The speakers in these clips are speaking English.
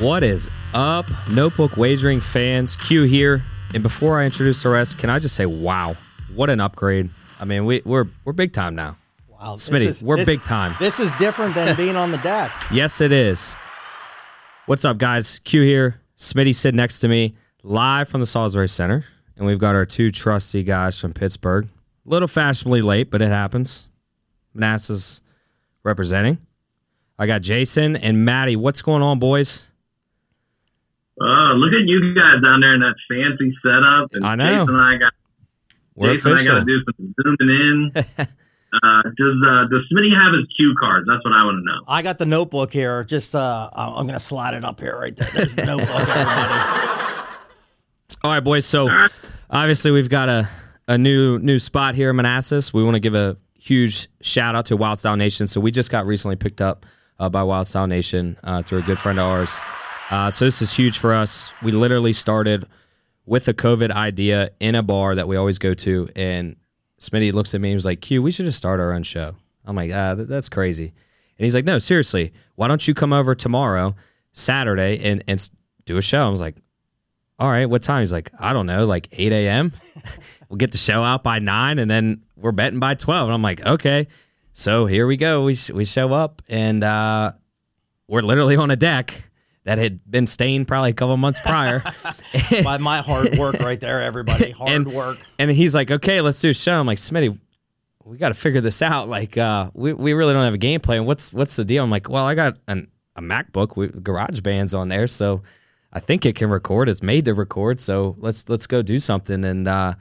What is up, Notebook Wagering fans? Q here. And before I introduce the rest, can I just say, wow, what an upgrade! I mean, we, we're we're big time now. Wow, Smitty, is- we're this- big time. This is different than being on the deck. Yes, it is. What's up, guys? Q here. Smitty sitting next to me, live from the Salisbury Center, and we've got our two trusty guys from Pittsburgh. A little fashionably late, but it happens. NASA's representing. I got Jason and Maddie. What's going on, boys? Oh, look at you guys down there in that fancy setup. And I know. Jason and I got We're Jason and I got to do some zooming in. uh, does uh, does Smitty have his cue cards? That's what I want to know. I got the notebook here. Just uh, I'm I'm gonna slide it up here right there. There's the notebook, everybody. All right, boys. So obviously we've got a, a new new spot here in Manassas. We want to give a huge shout out to Wylde Style Nation. So we just got recently picked up uh, by Wylde Style Nation uh, through a good friend of ours. Uh, so this is huge for us. We literally started with a COVID idea in a bar that we always go to, and Smitty looks at me and was like, "Q, we should just start our own show." I'm like, "Ah, th- that's crazy." And he's like, "No, seriously, why don't you come over tomorrow, Saturday, and and do a show?" I was like, all right, what time? He's like, I don't know, like 8 a.m. we'll get the show out by 9 and then we're betting by 12. And I'm like, okay. So here we go. We, sh- we show up and uh, we're literally on a deck that had been stained probably a couple months prior. By my hard work right there, everybody. Hard and, work. And he's like, okay, let's do a show. I'm like, Smitty, we got to figure this out. Like, uh, we, we really don't have a game plan. What's what's the deal? I'm like, well, I got an, a MacBook with Garage Bands on there, so I think it can record. It's made to record, so let's let's go do something. And uh,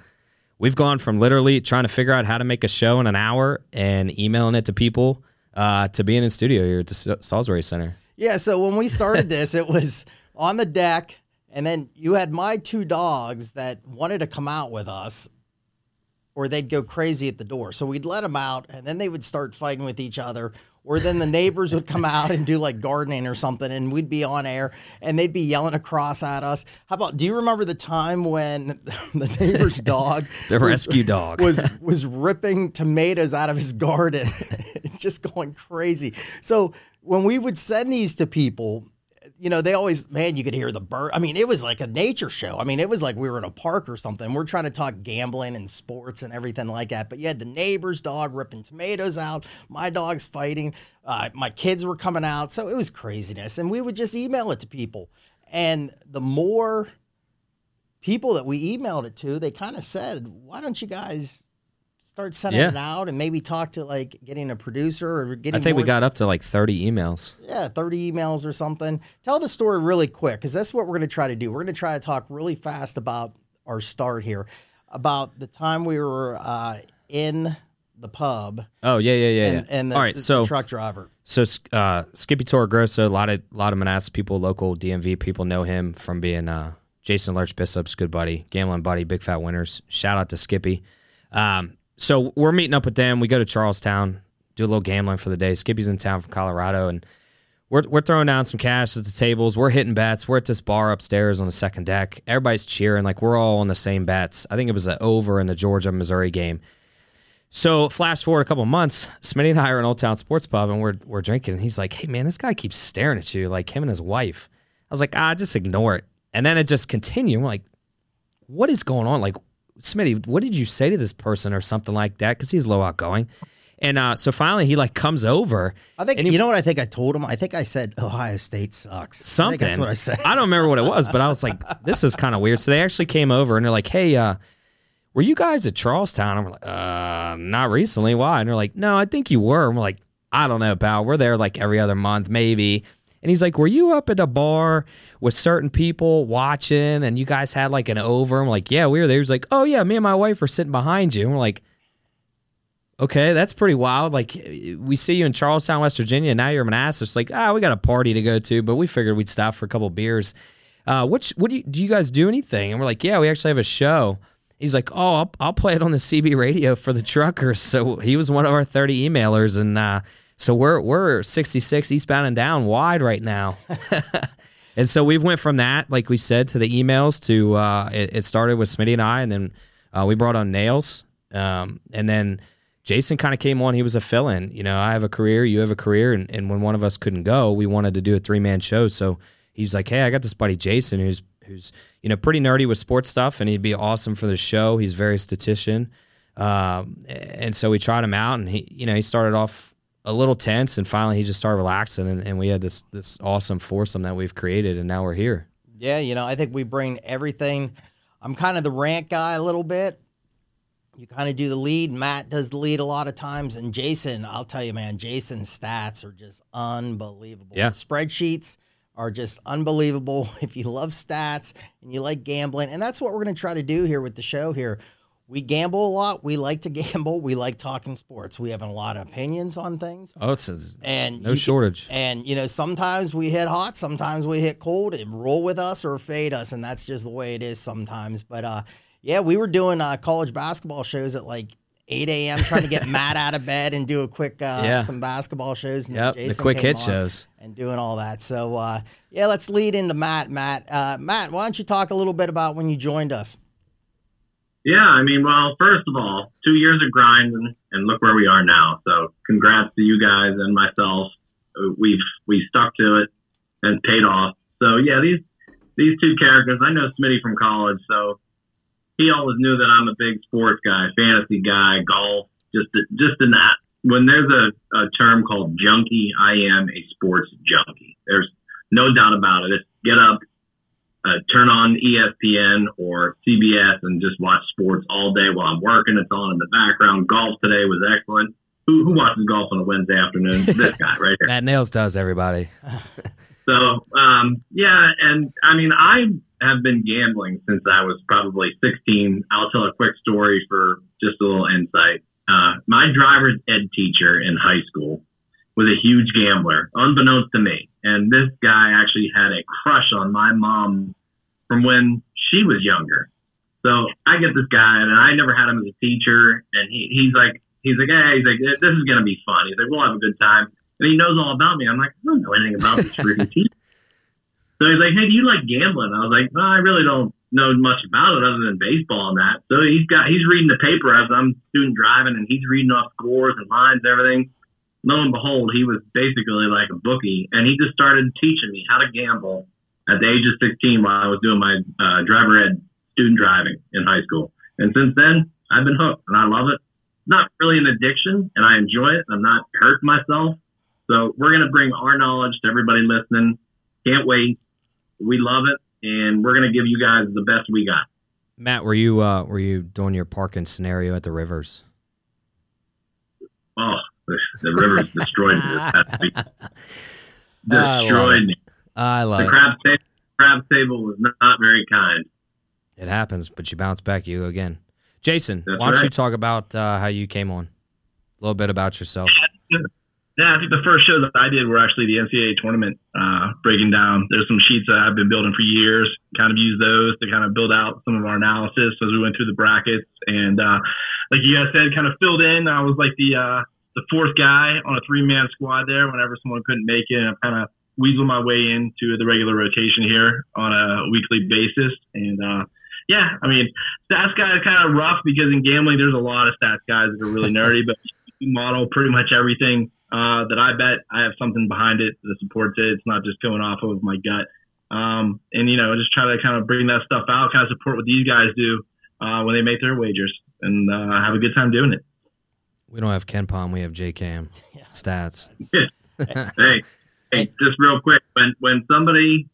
we've gone from literally trying to figure out how to make a show in an hour and emailing it to people uh, to being in studio here at the Salisbury Center. Yeah. So when we started this, it was on the deck, and then you had my two dogs that wanted to come out with us, or they'd go crazy at the door. So we'd let them out, and then they would start fighting with each other. Or then the neighbors would come out and do like gardening or something, and we'd be on air, and they'd be yelling across at us. How about? Do you remember the time when the neighbor's dog, The rescue dog. was was ripping tomatoes out of his garden, just going crazy. So when we would send these to people, you know, they always, man, you could hear the bird. I mean, it was like a nature show. I mean, it was like we were in a park or something. We're trying to talk gambling and sports and everything like that. But you had the neighbor's dog ripping tomatoes out, my dog's fighting, uh, my kids were coming out. So it was craziness. And we would just email it to people. And the more people that we emailed it to, they kind of said, why don't you guys start sending Yeah. it out and maybe talk to like getting a producer or getting I think we more- got up to like 30 emails. yeah, 30 emails or something. Tell the story really quick because that's what we're going to try to do. We're going to try to talk really fast about our start here, about the time we were uh, in the pub Oh yeah, yeah, yeah. and, yeah. and the, all right, the- so truck driver. So uh, Skippy Torregrossa, a lot of lot of Manassas people, local DMV people know him from being uh, Jason Lurch Bishop's good buddy, gambling buddy, big fat winners. Shout out to Skippy. Um, so we're meeting up with them. We go to Charles Town, do a little gambling for the day. Skippy's in town from Colorado, and we're we're throwing down some cash at the tables. We're hitting bets. We're at this bar upstairs on the second deck. Everybody's cheering, like we're all on the same bets. I think it was the over in the Georgia Missouri game. So flash forward a couple months, Smitty and I are in Old Town Sports Pub and we're we're drinking and he's like, Hey man, this guy keeps staring at you, like him and his wife. I was like, ah, just ignore it. And then it just continued. We're like, what is going on? Like, Smitty, what did you say to this person or something like that? Because he's low outgoing. And uh, so finally he like comes over. I think he- you know what I think I told him. I think I said Ohio State sucks. I something. think that's what I said. I don't remember what it was, but I was like, this is kind of weird. So they actually came over and they're like, hey, uh, were you guys at Charles Town? I'm like, uh, not recently. Why? And they're like, no, I think you were. And we're like, I don't know, pal. We're there like every other month, maybe. And he's like, were you up at a bar with certain people watching and you guys had like an over? I'm like, yeah, we were there. He was like, oh, yeah, me and my wife were sitting behind you. And we're like, okay, that's pretty wild. Like we see you in Charles Town, West Virginia, and now you're in Manassas. Like, ah, we got a party to go to, but we figured we'd stop for a couple beers. Uh, which what do you do? You guys do anything? And we're like, yeah, we actually have a show. He's like, oh, I'll, I'll play it on the CB radio for the truckers. So he was one of our 30 emailers, and uh, so we're we're 66 eastbound and down wide right now. and so we've went from that, like we said, to the emails to uh, it, it started with Smitty and I, and then uh, we brought on Nails, um, and then Jason kind of came on. He was a fill-in. You know, I have a career, you have a career, and, and when one of us couldn't go, we wanted to do a three-man show. So he's like, hey, I got this buddy Jason who's who's you know pretty nerdy with sports stuff, and he'd be awesome for the show. He's very statistician, um, and so we tried him out, and he you know he started off a little tense, and finally he just started relaxing, and, and we had this this awesome foursome that we've created, and now we're here. Yeah, you know, I think we bring everything. I'm kind of the rant guy a little bit. You kind of do the lead. Matt does the lead a lot of times. And Jason, I'll tell you, man, Jason's stats are just unbelievable. Yeah. Spreadsheets are just unbelievable. If you love stats and you like gambling, and that's what we're going to try to do here with the show here. We gamble a lot. We like to gamble. We like talking sports. We have a lot of opinions on things. Oh, it's, it's And no shortage. and you know, sometimes we hit hot, sometimes we hit cold, and roll with us or fade us, and that's just the way it is sometimes. But uh, yeah, we were doing uh, college basketball shows at like 8 a.m. trying to get Matt out of bed and do a quick uh, Yeah. some basketball shows. And Yep, the quick hit shows. and doing all that. So uh, yeah, let's lead into Matt. Matt, uh, Matt, why don't you talk a little bit about when you joined us? Yeah, I mean, well, first of all, two years of grinding, and look where we are now. So, congrats to you guys and myself. We've we stuck to it and paid off. So, yeah, these these two characters. I know Smitty from college, so he always knew that I'm a big sports guy, fantasy guy, golf. Just just in that, when there's a, a term called junkie, I am a sports junkie. There's no doubt about it. It's get up, uh, turn on ESPN or CBS and just watch sports all day while I'm working. It's on in the background. Golf today was excellent. Who, who watches golf on a Wednesday afternoon? this guy right here. Matt Nails does everybody. So, um, yeah, and I mean, I have been gambling since I was probably 16. I'll tell a quick story for just a little insight. Uh, my driver's ed teacher in high school was a huge gambler, unbeknownst to me. And this guy actually had a crush on my mom from when she was younger. So I get this guy, and I never had him as a teacher. And he, he's like, he's like, hey, he's like, this is gonna be fun. He's like, we'll have a good time. And he knows all about me. I'm like, I don't know anything about this freaking teacher. So he's like, hey, do you like gambling? I was like, well, I really don't know much about it other than baseball and that. So he's got he's reading the paper as I'm student driving, and he's reading off scores and lines and everything. Lo and behold, he was basically like a bookie, and he just started teaching me how to gamble at the age of 16 while I was doing my uh, driver ed student driving in high school. And since then, I've been hooked, and I love it. Not really an addiction, and I enjoy it. I'm not hurting myself. So we're gonna bring our knowledge to everybody listening. Can't wait. We love it, and we're gonna give you guys the best we got. Matt, were you uh, were you doing your parking scenario at the Rivers? Oh, the, the rivers destroyed me this past week. I love Destroyed it. me. I love The it. crab table, crab table was not very kind. It happens, but you bounce back. You go again. Jason, That's why don't you talk about uh, how you came on? A little bit about yourself. Yeah, I think the first shows that I did were actually the NCAA tournament, uh, breaking down. There's some sheets that I've been building for years. Kind of use those to kind of build out some of our analysis as we went through the brackets. And uh, like you guys said, kind of filled in. I was like the uh, the fourth guy on a three man squad there. Whenever someone couldn't make it, and I've kind of weasel my way into the regular rotation here on a weekly basis. And uh, yeah, I mean, stats guy is kind of rough because in gambling, there's a lot of stats guys that are really nerdy, but we model pretty much everything uh, that I bet. I have something behind it that supports it. It's not just going off of my gut. Um, and you know, just try to kind of bring that stuff out, kind of support what these guys do uh, when they make their wagers, and uh, have a good time doing it. We don't have KenPom. We have J Cam. Stats. hey, hey, just real quick, when when somebody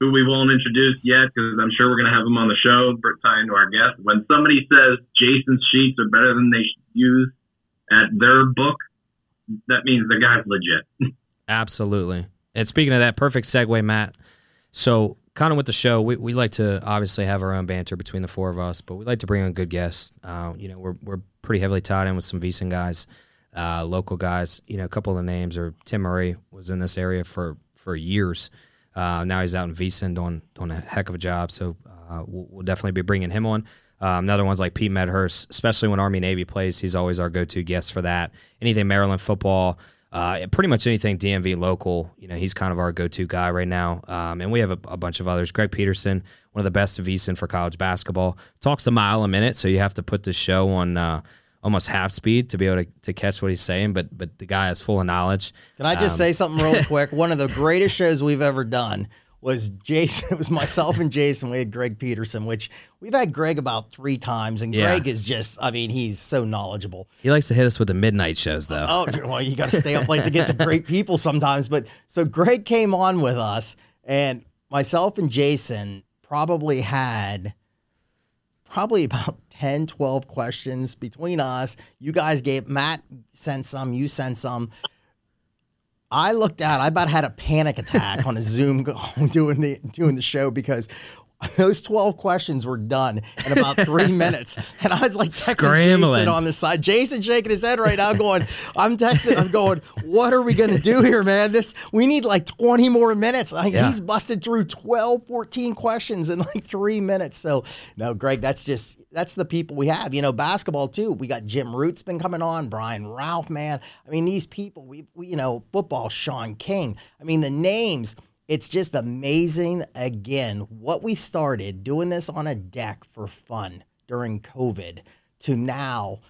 who we won't introduce yet, because I'm sure we're going to have them on the show, for tying to our guest, when somebody says Jason's sheets are better than they use at their book, that means the guy's legit. Absolutely. And speaking of that, perfect segue, Matt. So, kind of with the show, we, we like to obviously have our own banter between the four of us, but we like to bring on good guests. Uh, you know, we're, we're pretty heavily tied in with some VSiN guys, uh, local guys. You know, a couple of the names are Tim Murray was in this area for for years. Uh, now he's out in VSiN doing doing a heck of a job. So uh, we'll, we'll definitely be bringing him on. Um, another one's like Pete Medhurst, especially when Army Navy plays. He's always our go-to guest for that. Anything Maryland football, uh, pretty much anything DMV local. You know, he's kind of our go-to guy right now. Um, and we have a, a, bunch of others. Greg Peterson, one of the best of VSiN for college basketball, talks a mile a minute, so you have to put the show on. Uh, almost half speed to be able to, to catch what he's saying, but but the guy is full of knowledge. Can I just um, say something real quick? One of the greatest shows we've ever done was Jason. It was myself and Jason. We had Greg Peterson, which we've had Greg about three times, and yeah. Greg is just, I mean, he's so knowledgeable. He likes to hit us with the midnight shows, though. Oh, well, you got to stay up late to get to great people sometimes. But so Greg came on with us, and myself and Jason probably had probably about 10, 12 questions between us. You guys gave, Matt sent some, you sent some. I looked out. I about had a panic attack on a Zoom doing the doing the show because those 12 questions were done in about three minutes. And I was like texting Scrambling. Jason on the side. Jason shaking his head right now, going, I'm texting, I'm going, what are we gonna do here, man? This we need like 20 more minutes. Like yeah. he's busted through 12, 14 questions in like three minutes. So no, Greg, that's just that's the people we have. You know, basketball too. We got Jim Root's been coming on, Brian Ralph, man. I mean, these people, we, we you know, football, Sean King. I mean, the names it's just amazing again what we started doing this on a deck for fun during COVID to now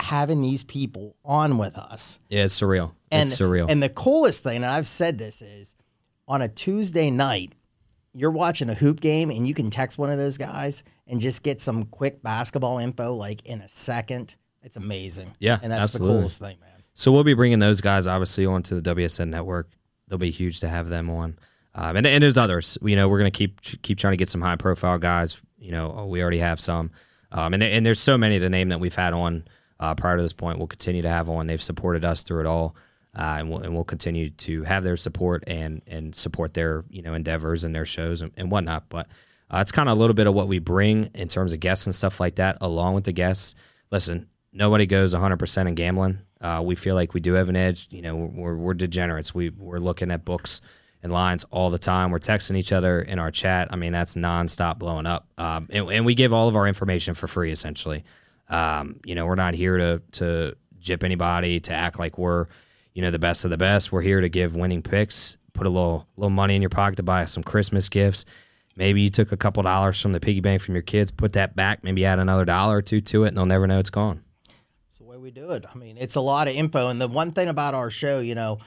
having these people on with us. Yeah, it's surreal. And, it's surreal. And the coolest thing, and I've said this, is on a Tuesday night, you're watching a hoop game and you can text one of those guys and just get some quick basketball info like in a second. It's amazing. Yeah, and that's absolutely. the coolest thing, man. So we'll be bringing those guys obviously onto the WSN network. They'll be huge to have them on. Um, and, and there's others. You know, we're going to keep keep trying to get some high profile guys. You know, we already have some, um, and and there's so many to name that we've had on uh, prior to this point. We'll continue to have on. They've supported us through it all, uh, and we'll and we'll continue to have their support and and support their you know endeavors and their shows and, and whatnot. But uh, it's kind of a little bit of what we bring in terms of guests and stuff like that, along with the guests. Listen, nobody goes 100% in gambling. Uh, we feel like we do have an edge. You know, we're, we're degenerates. We we're looking at books and lines all the time. We're texting each other in our chat. I mean, that's nonstop blowing up. Um, and, and, we give all of our information for free, essentially. Um, you know, we're not here to to jip anybody to act like we're, you know, the best of the best. We're here to give winning picks, put a little little money in your pocket to buy some Christmas gifts. Maybe you took a couple dollars from the piggy bank from your kids, put that back, maybe add another dollar or two to it, and they'll never know it's gone. It's the way we do it. I mean, it's a lot of info. And the one thing about our show, you know,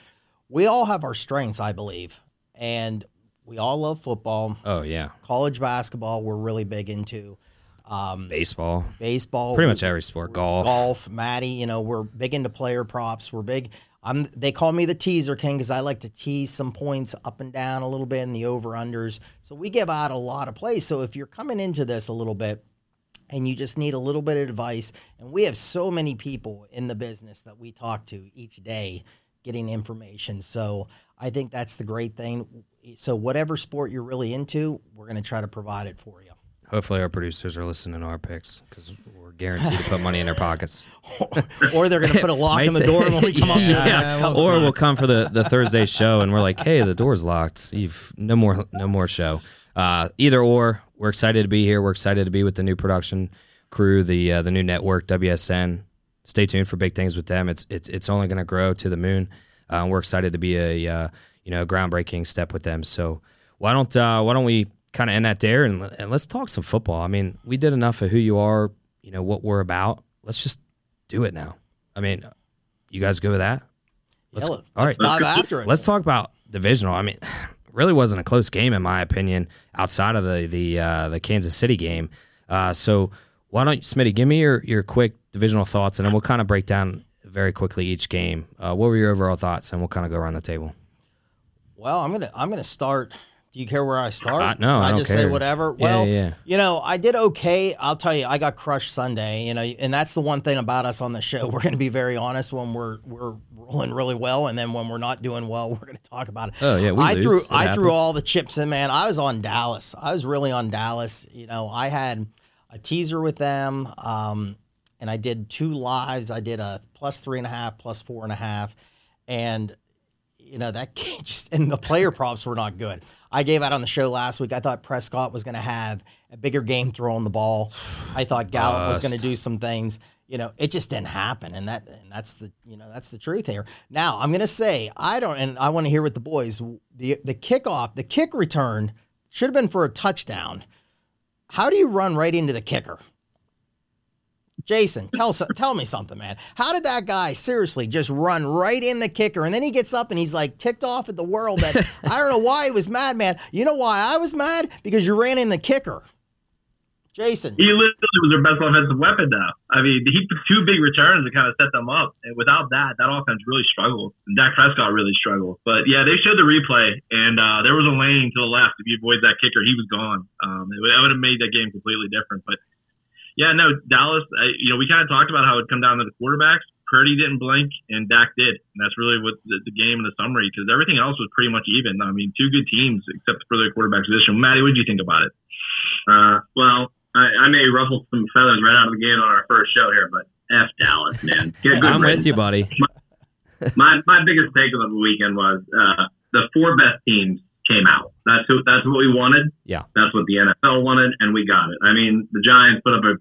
we all have our strengths, I believe and we all love football. Oh yeah, college basketball we're really big into. Um, baseball, baseball, pretty much every sport. Golf, golf, Maddie. You know, we're big into player props. We're big. I'm. They call me the teaser king because I like to tease some points up and down a little bit in the over unders. So we give out a lot of plays. So if you're coming into this a little bit and you just need a little bit of advice, and we have so many people in the business that we talk to each day getting information. So I think that's the great thing. So whatever sport you're really into, we're going to try to provide it for you. Hopefully, our producers are listening to our picks because we're guaranteed to put money in their pockets. or they're going to put a lock in the door when we come up. Yeah. yeah. Or we'll come for the, the Thursday show and we're like, hey, the door's locked. You've no more no more show. Uh, either or, we're excited to be here. We're excited to be with the new production crew, the uh, the new network, WSN. Stay tuned for big things with them. It's it's it's only going to grow to the moon. Uh, we're excited to be a uh, you know groundbreaking step with them. So why don't uh, why don't we kind of end that there and, and let's talk some football. I mean, we did enough of who you are, you know what we're about. Let's just do it now. I mean, you guys go with that? Let's, yeah, all let's right, dive after it. Let's talk about divisional. I mean, really wasn't a close game in my opinion, outside of the the uh, the Kansas City game. Uh, so why don't you, Smitty, give me your your quick divisional thoughts, and then we'll kind of break down very quickly each game. Uh, what were your overall thoughts, and we'll kind of go around the table. Well, I'm gonna I'm gonna start. Do you care where I start? No, I, I just care. say whatever. Yeah, well, yeah. you know, I did okay. I'll tell you, I got crushed Sunday. You know, and that's the one thing about us on the show. We're going to be very honest when we're we're rolling really well, and then when we're not doing well, we're going to talk about it. Oh yeah, we I lose. threw it I happens. threw all the chips in, man. I was on Dallas. I was really on Dallas. You know, I had a teaser with them. Um, and I did two lives. I did a plus three and a half, plus four and a half, and you know that just and the player props were not good. I gave out on the show last week. I thought Prescott was going to have a bigger game throwing the ball. I thought Gallup was going to do some things. You know, it just didn't happen, and that and that's the you know that's the truth here. Now I'm going to say I don't, and I want to hear what the boys the the kickoff, the kick return should have been for a touchdown. How do you run right into the kicker? Jason, tell tell me something, man. How did that guy seriously just run right in the kicker, and then he gets up and he's like ticked off at the world that I don't know why he was mad, man. You know why I was mad? Because you ran in the kicker. Jason, he literally was their best offensive weapon. Now, I mean, he put two big returns to kind of set them up, and without that, that offense really struggled. And Dak Prescott really struggled. But yeah, they showed the replay, and uh, there was a lane to the left. If he avoids that kicker, he was gone. Um, it would, it would have made that game completely different. But yeah, no, Dallas. I, you know, we kind of talked about how it come down to the quarterbacks. Purdy didn't blink, and Dak did, and that's really what the, the game in the summary because everything else was pretty much even. I mean, two good teams except for the quarterback position. Maddie, what did you think about it? Uh, well, I, I may ruffle some feathers right out of the gate on our first show here, but f Dallas, man. I'm with you, buddy. My, my, my biggest take of the weekend was uh, the four best teams came out. That's who, that's what we wanted. Yeah. That's what the NFL wanted, and we got it. I mean, the Giants put up a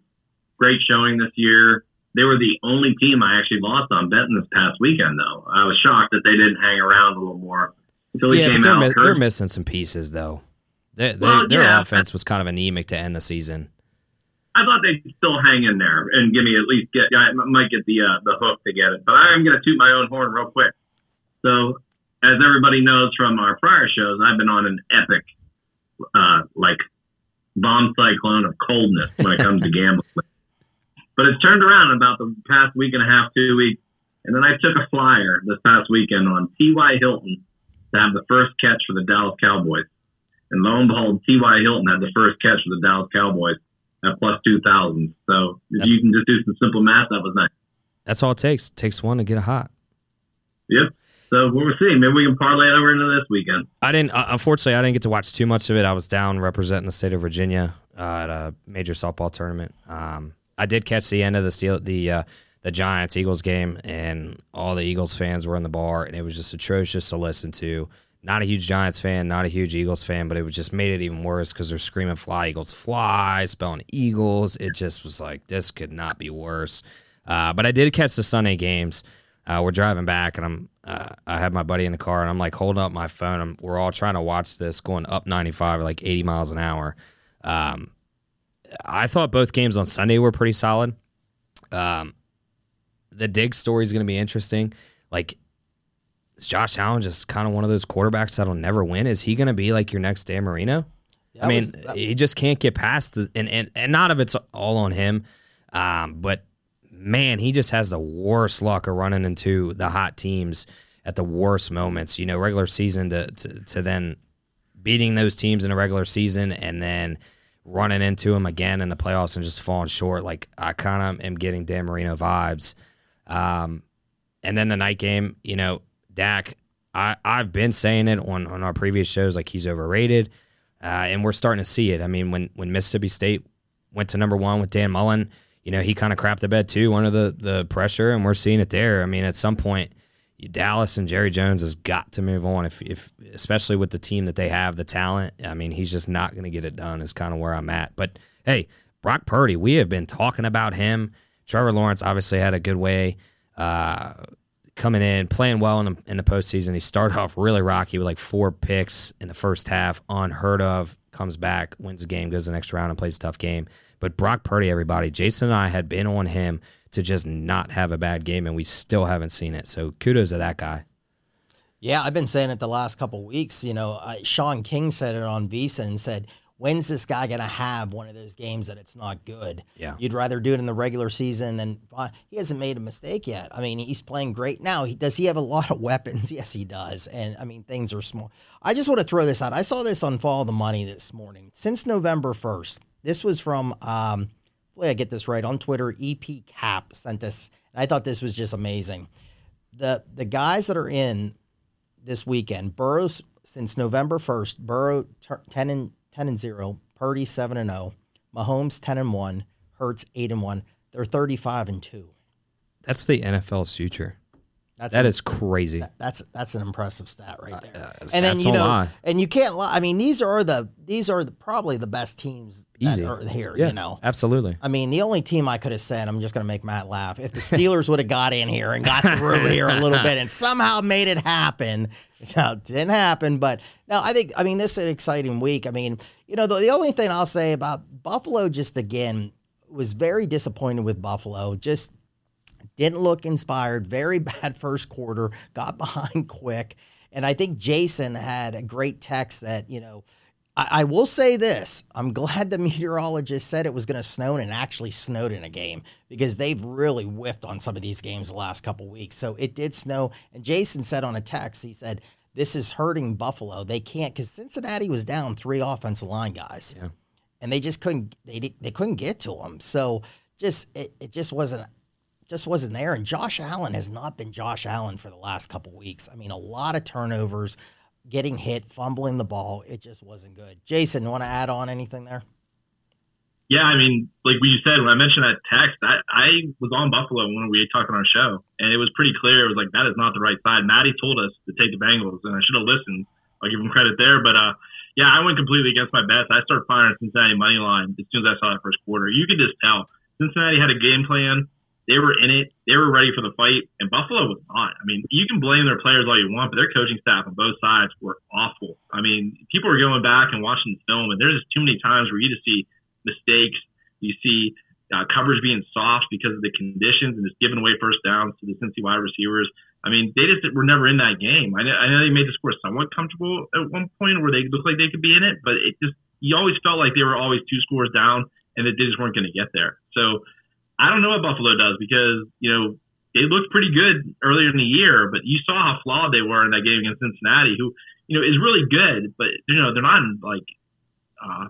great showing this year. They were the only team I actually lost on betting this past weekend, though. I was shocked that they didn't hang around a little more until he yeah, came but they're, out. Mi- they're missing some pieces, though. They, they, well, their yeah. offense was kind of anemic to end the season. I thought they'd still hang in there and give me at least get. I might get the uh, the hook to get it, but I'm going to toot my own horn real quick. So as everybody knows from our prior shows, I've been on an epic, uh, like bomb cyclone of coldness when it comes to gambling. But it's turned around about the past week and a half, two weeks. And then I took a flyer this past weekend on T.Y. Hilton to have the first catch for the Dallas Cowboys. And lo and behold, T.Y. Hilton had the first catch for the Dallas Cowboys at plus 2,000. So if That's, you can just do some simple math, that was nice. That's all it takes. It takes one to get a hot. Yep. So we'll see. Maybe we can parlay it over into this weekend. I didn't. Uh, unfortunately, I didn't get to watch too much of it. I was down representing the state of Virginia uh, at a major softball tournament. Um, I did catch the end of the steel, the uh, the Giants Eagles game, and all the Eagles fans were in the bar, and it was just atrocious to listen to. Not a huge Giants fan, not a huge Eagles fan, but it was just made it even worse because they're screaming "Fly Eagles, fly!" spelling Eagles. It just was like this could not be worse. Uh, but I did catch the Sunday games. Uh, we're driving back, and I'm uh, I have my buddy in the car, and I'm like holding up my phone. I'm, we're all trying to watch this going up 95, like 80 miles an hour. Um, I thought both games on Sunday were pretty solid. Um, the dig story is going to be interesting. Like, is Josh Allen just kind of one of those quarterbacks that'll never win? Is he going to be like your next Dan Marino? I mean, was, that, he just can't get past the and, and and not if it's all on him, um, but man, he just has the worst luck of running into the hot teams at the worst moments. You know, regular season to, to, to then beating those teams in a regular season and then running into them again in the playoffs and just falling short. Like I kind of am getting Dan Marino vibes. Um, and then the night game, you know, Dak. I I've been saying it on on our previous shows, like he's overrated, uh, and we're starting to see it. I mean, when when Mississippi State went to number one with Dan Mullen you know, he kind of crapped the bed too under the the pressure, and we're seeing it there. I mean, at some point, Dallas and Jerry Jones has got to move on. If, if especially with the team that they have, the talent. I mean, he's just not going to get it done. Is kind of where I'm at. But hey, Brock Purdy, we have been talking about him. Trevor Lawrence obviously had a good way uh, coming in, playing well in the, in the postseason. He started off really rocky with like four picks in the first half, unheard of. Comes back, wins the game, goes the next round, and plays a tough game. But Brock Purdy, everybody, Jason and I had been on him to just not have a bad game, and we still haven't seen it. So kudos to that guy. Yeah, I've been saying it the last couple weeks. You know, I, Sean King said it on VSiN said, "When's this guy gonna have one of those games that it's not good? Yeah, you'd rather do it in the regular season than uh, he hasn't made a mistake yet. I mean, he's playing great now. He, does he have a lot of weapons? Yes, he does. And I mean, things are small. I just want to throw this out. I saw this on Follow the Money this morning. Since November first, this was from, um, hopefully I get this right on Twitter. EP Cap sent this. And I thought this was just amazing. The the guys that are in this weekend, Burrows since November first, Burrow ten and ten and zero, Purdy seven and zero, Mahomes ten and one, Hurts eight and one. They're 35 and 2. That's the NFL's future. That's That an- is crazy. that's that's an impressive stat right there. uh, and then you know, lie. and you can't lie. I mean, these are the these are the, probably the best teams that Easy. here. Yeah, You know, absolutely. I mean, the only team I could have said, I'm just going to make Matt laugh. If the Steelers would have got in here and got through here a little bit and somehow made it happen, know, it didn't happen. But no, I think, I mean, this is an exciting week. I mean, you know, the, the only thing I'll say about Buffalo, just again, was very disappointed with Buffalo. Just didn't look inspired. Very bad first quarter. Got behind quick. And I think Jason had a great text that, you know, I, I will say this. I'm glad the meteorologist said it was going to snow and it actually snowed in a game because they've really whiffed on some of these games the last couple weeks. So it did snow. And Jason said on a text, he said, this is hurting Buffalo. They can't because Cincinnati was down three offensive line guys, Yeah. and they just couldn't they they couldn't get to them. So just it, it just wasn't just wasn't there. And Josh Allen has not been Josh Allen for the last couple weeks. I mean, a lot of turnovers, getting hit, fumbling the ball. It just wasn't good. Jason, want to add on anything there? Yeah, I mean, like you said, when I mentioned that text, I, I was on Buffalo when we talked on our show, and it was pretty clear. It was like, that is not the right side. Maddie told us to take the Bengals, and I should have listened. I'll give him credit there. But, uh, yeah, I went completely against my bets. I started firing Cincinnati money line as soon as I saw that first quarter. You could just tell Cincinnati had a game plan. They were in it. They were ready for the fight, and Buffalo was not. I mean, you can blame their players all you want, but their coaching staff on both sides were awful. I mean, people are going back and watching the film, and there's just too many times where you just see mistakes. You see uh, coverage being soft because of the conditions and just giving away first downs to the Cincy wide receivers. I mean, they just were never in that game. I know, I know they made the score somewhat comfortable at one point where they looked like they could be in it, but it just you always felt like they were always two scores down and that they just weren't going to get there. So I don't know what Buffalo does because you know they looked pretty good earlier in the year, but you saw how flawed they were in that game against Cincinnati, who you know is really good, but you know they're not like uh,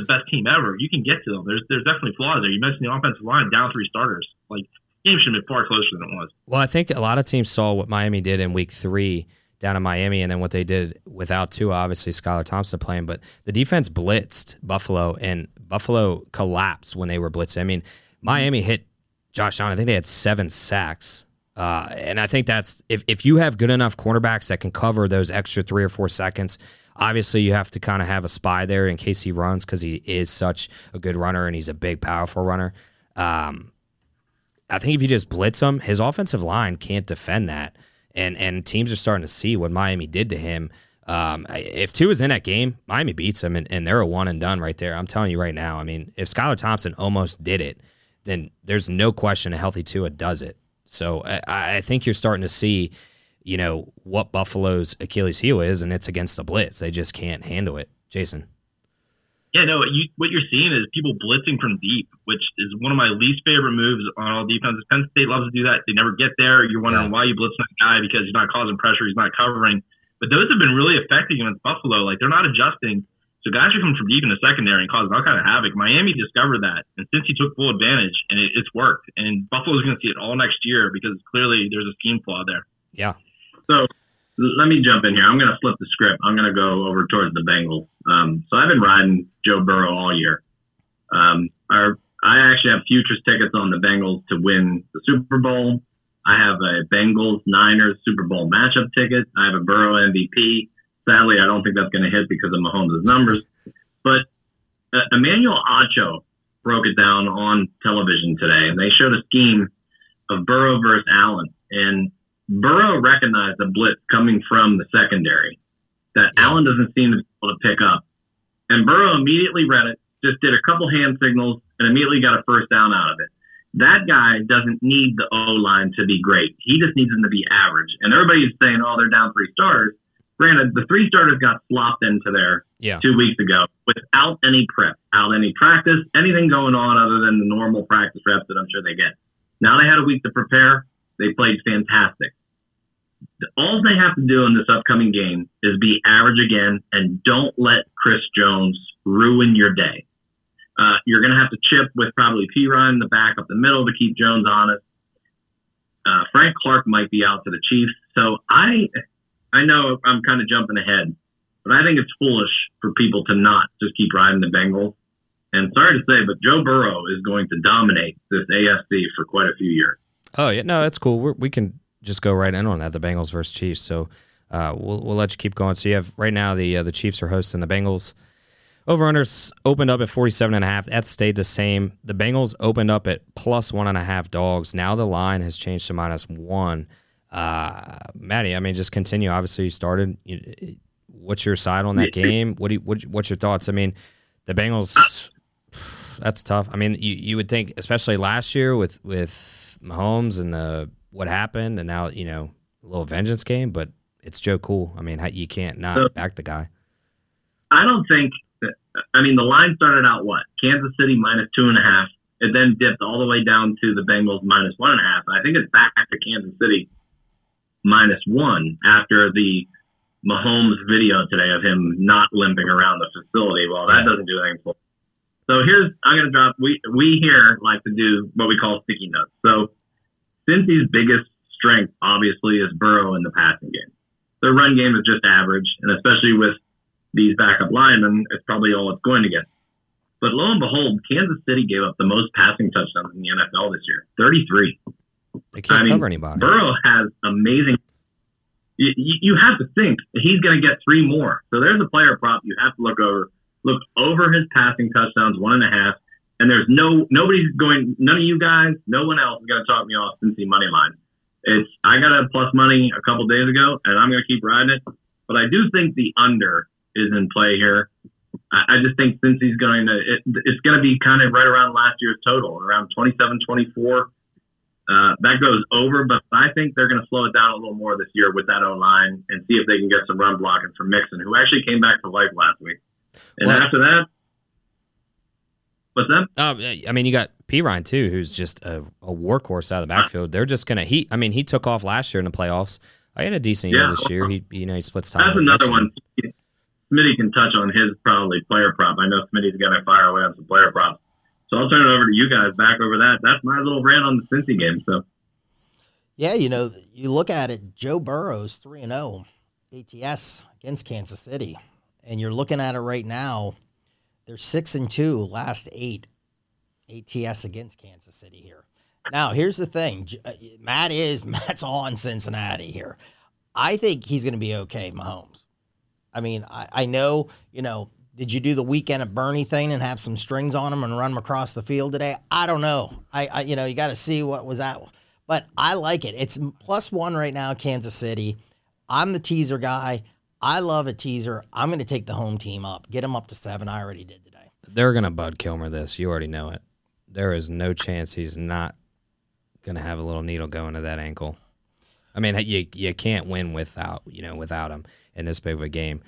the best team ever. You can get to them. There's there's definitely flaws there. You mentioned the offensive line down three starters. Like game should have been far closer than it was. Well, I think a lot of teams saw what Miami did in week three down in Miami and then what they did without Tua, obviously Skylar Thompson playing, but the defense blitzed Buffalo and Buffalo collapsed when they were blitzing. I mean, Miami hit Josh Allen. I think they had seven sacks. Uh, and I think that's if, if you have good enough cornerbacks that can cover those extra three or four seconds, obviously you have to kind of have a spy there in case he runs because he is such a good runner and he's a big, powerful runner. Um, I think if you just blitz him, his offensive line can't defend that, and and teams are starting to see what Miami did to him. Um, if Tua is in that game, Miami beats them, and, and they're a one and done right there. I'm telling you right now. I mean, if Skylar Thompson almost did it, then there's no question a healthy Tua does it. So I, I think you're starting to see, you know, what Buffalo's Achilles heel is, and it's against the blitz. They just can't handle it. Jason. Yeah, no, you, what you're seeing is people blitzing from deep, which is one of my least favorite moves on all defenses. Penn State loves to do that. They never get there. You're wondering Yeah. why you blitz that guy because he's not causing pressure, he's not covering. But those have been really effective against Buffalo. Like they're not adjusting. So guys are coming from deep in the secondary and causing all kind of havoc. Miami discovered that, and Cincy took full advantage, and it, it's worked. And Buffalo's going to see it all next year because clearly there's a scheme flaw there. Yeah. So let me jump in here. I'm going to flip the script. I'm going to go over towards the Bengals. Um, so I've been riding Joe Burrow all year. Um, our, I actually have futures tickets on the Bengals to win the Super Bowl. I have a Bengals Niners Super Bowl matchup ticket. I have a Burrow MVP. Sadly, I don't think that's going to hit because of Mahomes' numbers. But uh, Emmanuel Acho broke it down on television today, and they showed a scheme of Burrow versus Allen. And Burrow recognized the blitz coming from the secondary that Allen doesn't seem to be able to pick up. And Burrow immediately read it, just did a couple hand signals, and immediately got a first down out of it. That guy doesn't need the O line to be great. He just needs them to be average. And everybody's saying, oh, they're down three stars. Granted, the three starters got flopped into there Yeah. two weeks ago without any prep, without any practice, anything going on other than the normal practice reps that I'm sure they get. Now they had a week to prepare. They played fantastic. All they have to do in this upcoming game is be average again and don't let Chris Jones ruin your day. Uh, you're going to have to chip with probably Perine in the back up the middle to keep Jones honest. Uh, Frank Clark might be out to the Chiefs. So I, I know I'm kind of jumping ahead, but I think it's foolish for people to not just keep riding the Bengals. And sorry to say, but Joe Burrow is going to dominate this AFC for quite a few years. Oh yeah, no, that's cool. We're, we can just go right in on that. The Bengals versus Chiefs. So uh, we'll we'll let you keep going. So you have right now the uh, the Chiefs are hosting the Bengals. Over under opened up at 47 and a half. That stayed the same. The Bengals opened up at plus one and a half dogs. Now the line has changed to minus one. Uh, Maddie, I mean, just continue. Obviously, you started. What's your side on that game? What do you, what, what's your thoughts? I mean, the Bengals. That's tough. I mean, you, you would think, especially last year with with Mahomes and the what happened, and now you know a little vengeance game. But it's Joe Cool. I mean, you can't not back the guy. I don't think. That, I mean, the line started out what Kansas City minus two and a half. It then dipped all the way down to the Bengals minus one and a half. I think it's back to Kansas City minus one after the Mahomes video today of him not limping around the facility. Well, that doesn't do anything for. So here's I'm gonna drop. We we here like to do what we call sticky notes. So Cincy's biggest strength obviously is Burrow in the passing game. Their run game is just average, and especially with these backup linemen, it's probably all it's going to get. But lo and behold, Kansas City gave up the most passing touchdowns in the NFL this year, 33. They can't I mean, cover anybody. Burrow has amazing. You, you have to think he's going to get three more. So there's a player prop you have to look over. Look over his passing touchdowns, one and a half. And there's no nobody's going. None of you guys, no one else is going to talk me off Cincy money line. It's I got a plus money a couple days ago, and I'm going to keep riding it. But I do think the under is in play here. I, I just think since he's going to, it, it's going to be kind of right around last year's total, around 27, 24. Uh, that goes over, but I think they're going to slow it down a little more this year with that O line and see if they can get some run blocking from Mixon, who actually came back to life last week. And well, after that, what's that? Uh, I mean, you got Perine too, who's just a, a workhorse out of the backfield. They're just going to he. I mean, he took off last year in the playoffs. I had a decent year this year. He, you know, he splits time. That's another one. Smitty can touch on his probably player prop. I know Smitty's going to fire away on some player props. So I'll turn it over to you guys back over that. That's my little rant on the Cincy game. So, yeah, you know, you look at it. Joe Burrow's three and zero oh, ATS against Kansas City, and you're looking at it right now. They're six and two last eight ATS against Kansas City here. Now, here's the thing. Uh, Matt is Matt's on Cincinnati here. I think he's going to be okay, Mahomes. I mean, I, I know, you know, did you do the weekend at Bernie thing and have some strings on them and run them across the field today? I don't know. I, I you know, you got to see what was that. But I like it. It's plus one right now, Kansas City. I'm the teaser guy. I love a teaser. I'm going to take the home team up, get them up to seven. I already did today. They're going to Bud Kilmer this. You already know it. There is no chance he's not going to have a little needle going to that ankle. I mean, you you can't win without you know without him in this big of a game.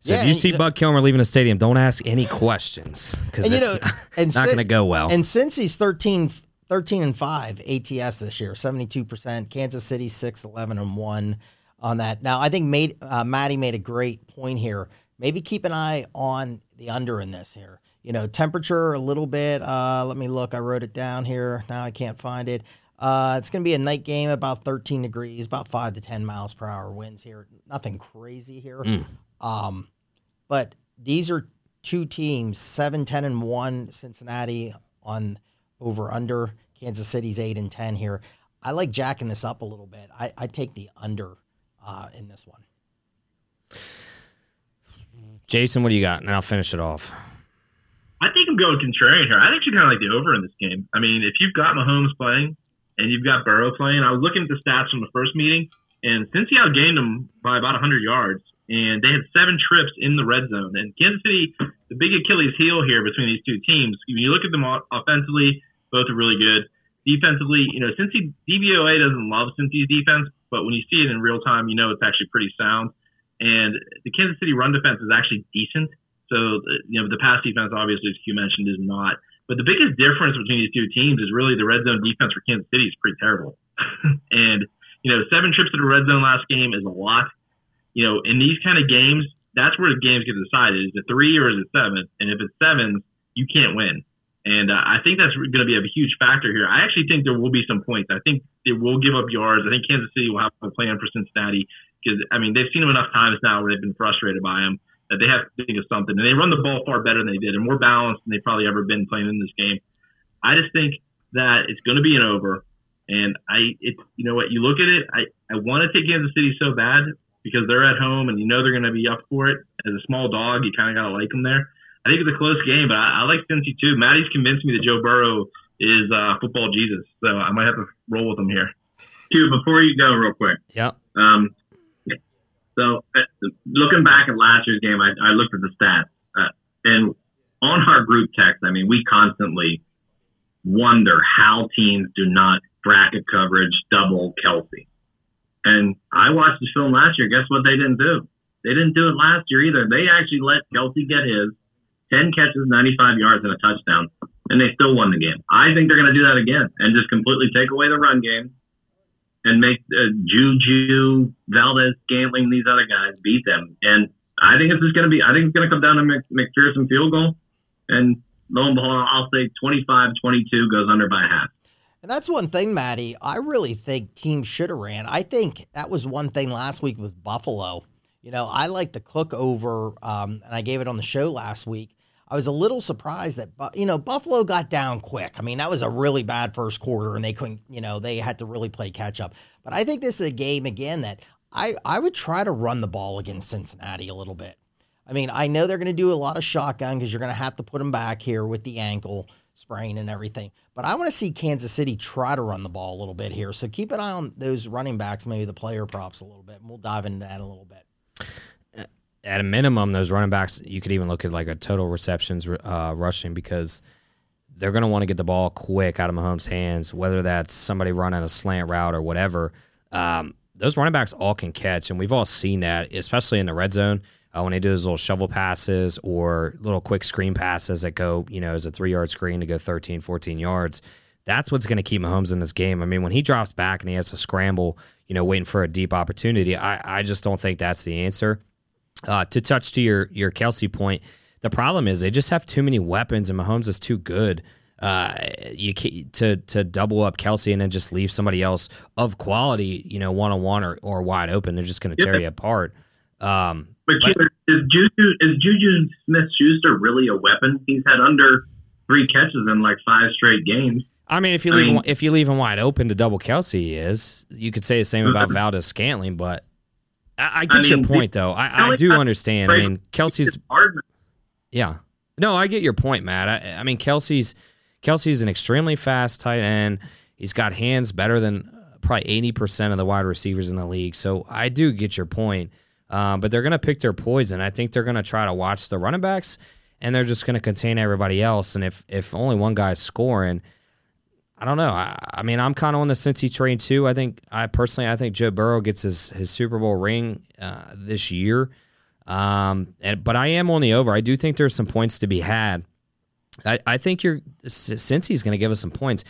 So yeah, if you see you know, Bud Kilmer leaving the stadium, don't ask any questions because it's know, and not going to go well. And Cincy's 13, 13 and 5 ATS this year, 72%, Kansas City 6, 11 and 1 on that. Now, I think made, uh, Maddie made a great point here. Maybe keep an eye on the under in this here. You know, temperature a little bit. Uh, let me look. I wrote it down here. Now I can't find it. Uh, it's going to be a night game, about 13 degrees, about 5 to 10 miles per hour winds here. Nothing crazy here. Mm. Um, but these are two teams, 7, 10, and 1, Cincinnati on over under. Kansas City's 8 and 10 here. I like jacking this up a little bit. I, I take the under uh, in this one. Jason, what do you got? And I'll finish it off. I think I'm going contrarian here. I actually kind of like the over in this game. I mean, if you've got Mahomes playing and you've got Burrow playing, I was looking at the stats from the first meeting, and Cincy outgained them by about 100 yards, and they had seven trips in the red zone. And Kansas City, the big Achilles heel here between these two teams, when you look at them offensively, both are really good. Defensively, you know, Cincy DVOA doesn't love Cincy's defense, but when you see it in real time, you know it's actually pretty sound. And the Kansas City run defense is actually decent. So, uh, you know, the pass defense, obviously, as you mentioned, is not. But the biggest difference between these two teams is really the red zone defense for Kansas City is pretty terrible. and, you know, seven trips to the red zone last game is a lot you know, in these kind of games, that's where the games get decided. Is it three or is it seven? And if it's seven, you can't win. And uh, I think that's going to be a huge factor here. I actually think there will be some points. I think they will give up yards. I think Kansas City will have a plan for Cincinnati because I mean they've seen them enough times now where they've been frustrated by them. that they have to think of something. And they run the ball far better than they did and more balanced than they've probably ever been playing in this game. I just think that it's going to be an over. And I, it's you know what, you look at it, I, I want to take Kansas City so bad because they're at home and you know they're going to be up for it. As a small dog, you kind of got to like them there. I think it's a close game, but I, I like Cincy too. Maddie's convinced me that Joe Burrow is uh, football Jesus, so I might have to roll with him here. Q, before you go, real quick. Yep. Um, so uh, looking back at last year's game, I, I looked at the stats, uh, and on our group text, I mean, we constantly wonder how teams do not bracket coverage double Kelce. And I watched the film last year. Guess what they didn't do? They didn't do it last year either. They actually let Kelce get his 10 catches, 95 yards, and a touchdown, and they still won the game. I think they're going to do that again and just completely take away the run game and make uh, Juju, Valdez, Gambling, these other guys beat them. And I think it's just going to be, I think it's going to come down to Mc, McPherson field goal. And lo and behold, I'll say 25 22 goes under by half. And that's one thing, Maddie. I really think teams should have ran. I think that was one thing last week with Buffalo. You know, I like the cook over, um, and I gave it on the show last week. I was a little surprised that you know Buffalo got down quick. I mean, that was a really bad first quarter, and they couldn't. You know, they had to really play catch up. But I think this is a game again that I I would try to run the ball against Cincinnati a little bit. I mean, I know they're going to do a lot of shotgun because you're going to have to put them back here with the ankle sprain and everything. But I want to see Kansas City try to run the ball a little bit here. So keep an eye on those running backs, maybe the player props a little bit, and we'll dive into that a little bit at a minimum, those running backs, you could even look at like a total receptions uh, rushing because they're going to want to get the ball quick out of Mahomes' hands, whether that's somebody running a slant route or whatever. Um, those running backs all can catch, and we've all seen that, especially in the red zone uh, when they do those little shovel passes or little quick screen passes that go, you know, as a three yard screen to go 13, 14 yards. That's what's going to keep Mahomes in this game. I mean, when he drops back and he has to scramble, you know, waiting for a deep opportunity, I, I just don't think that's the answer. Uh, to touch to your your Kelce point, the problem is they just have too many weapons, and Mahomes is too good. Uh, you to to double up Kelce and then just leave somebody else of quality, you know, one on one or, or wide open. They're just going to tear yeah. you apart. Um, but, is Juju is Juju Smith Schuster really a weapon? He's had under three catches in like five straight games. I mean, if you I leave mean, him, if you leave him wide open to double Kelce he is. You could say the same about Valdes-Scantling, but I, I get I mean, your point, though. I, I do understand. I mean, Kelce's Yeah. No, I get your point, Matt. I, I mean, Kelce's Kelce's an extremely fast tight end. He's got hands better than probably eighty percent of the wide receivers in the league. So I do get your point. Um, but they're going to pick their poison. I think they're going to try to watch the running backs, and they're just going to contain everybody else. And if if only one guy's scoring, I don't know. I, I mean, I'm kind of on the Cincy train too. I think I personally, I think Joe Burrow gets his his Super Bowl ring uh, this year. Um, and, but I am on the over. I do think there's some points to be had. I, I think you're Cincy's going to give us some points,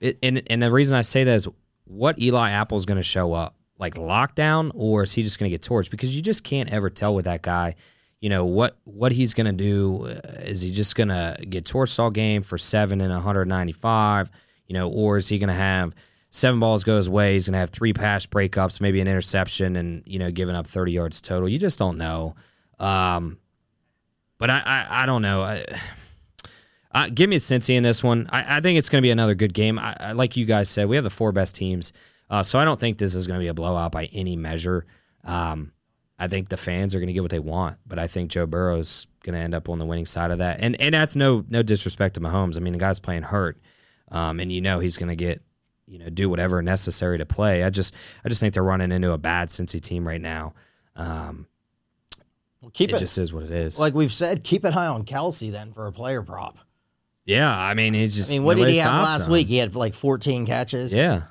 it, and and the reason I say that is what Eli Apple is going to show up like lockdown, or is he just going to get torched? Because you just can't ever tell with that guy. You know what what he's going to do? Is he just going to get torched all game for seven and 195? you know, or is he going to have seven balls go his way? He's going to have three pass breakups, maybe an interception, and you know, giving up 30 yards total. You just don't know. Um, but I, I, I don't know. I, uh, give me a Cincy in this one. I, I think it's going to be another good game. I, like you guys said, we have the four best teams, uh, so I don't think this is going to be a blowout by any measure. Um, I think the fans are going to get what they want, but I think Joe Burrow's going to end up on the winning side of that. And and that's no no disrespect to Mahomes. I mean, the guy's playing hurt um, and you know he's going to get you know do whatever necessary to play. I just I just think they're running into a bad Cincy team right now. Um, well, keep it, it just is what it is. Like we've said, keep an eye on Kelce then for a player prop. Yeah, I mean he's just. I mean, what did he have last week? He had like 14 catches. Yeah.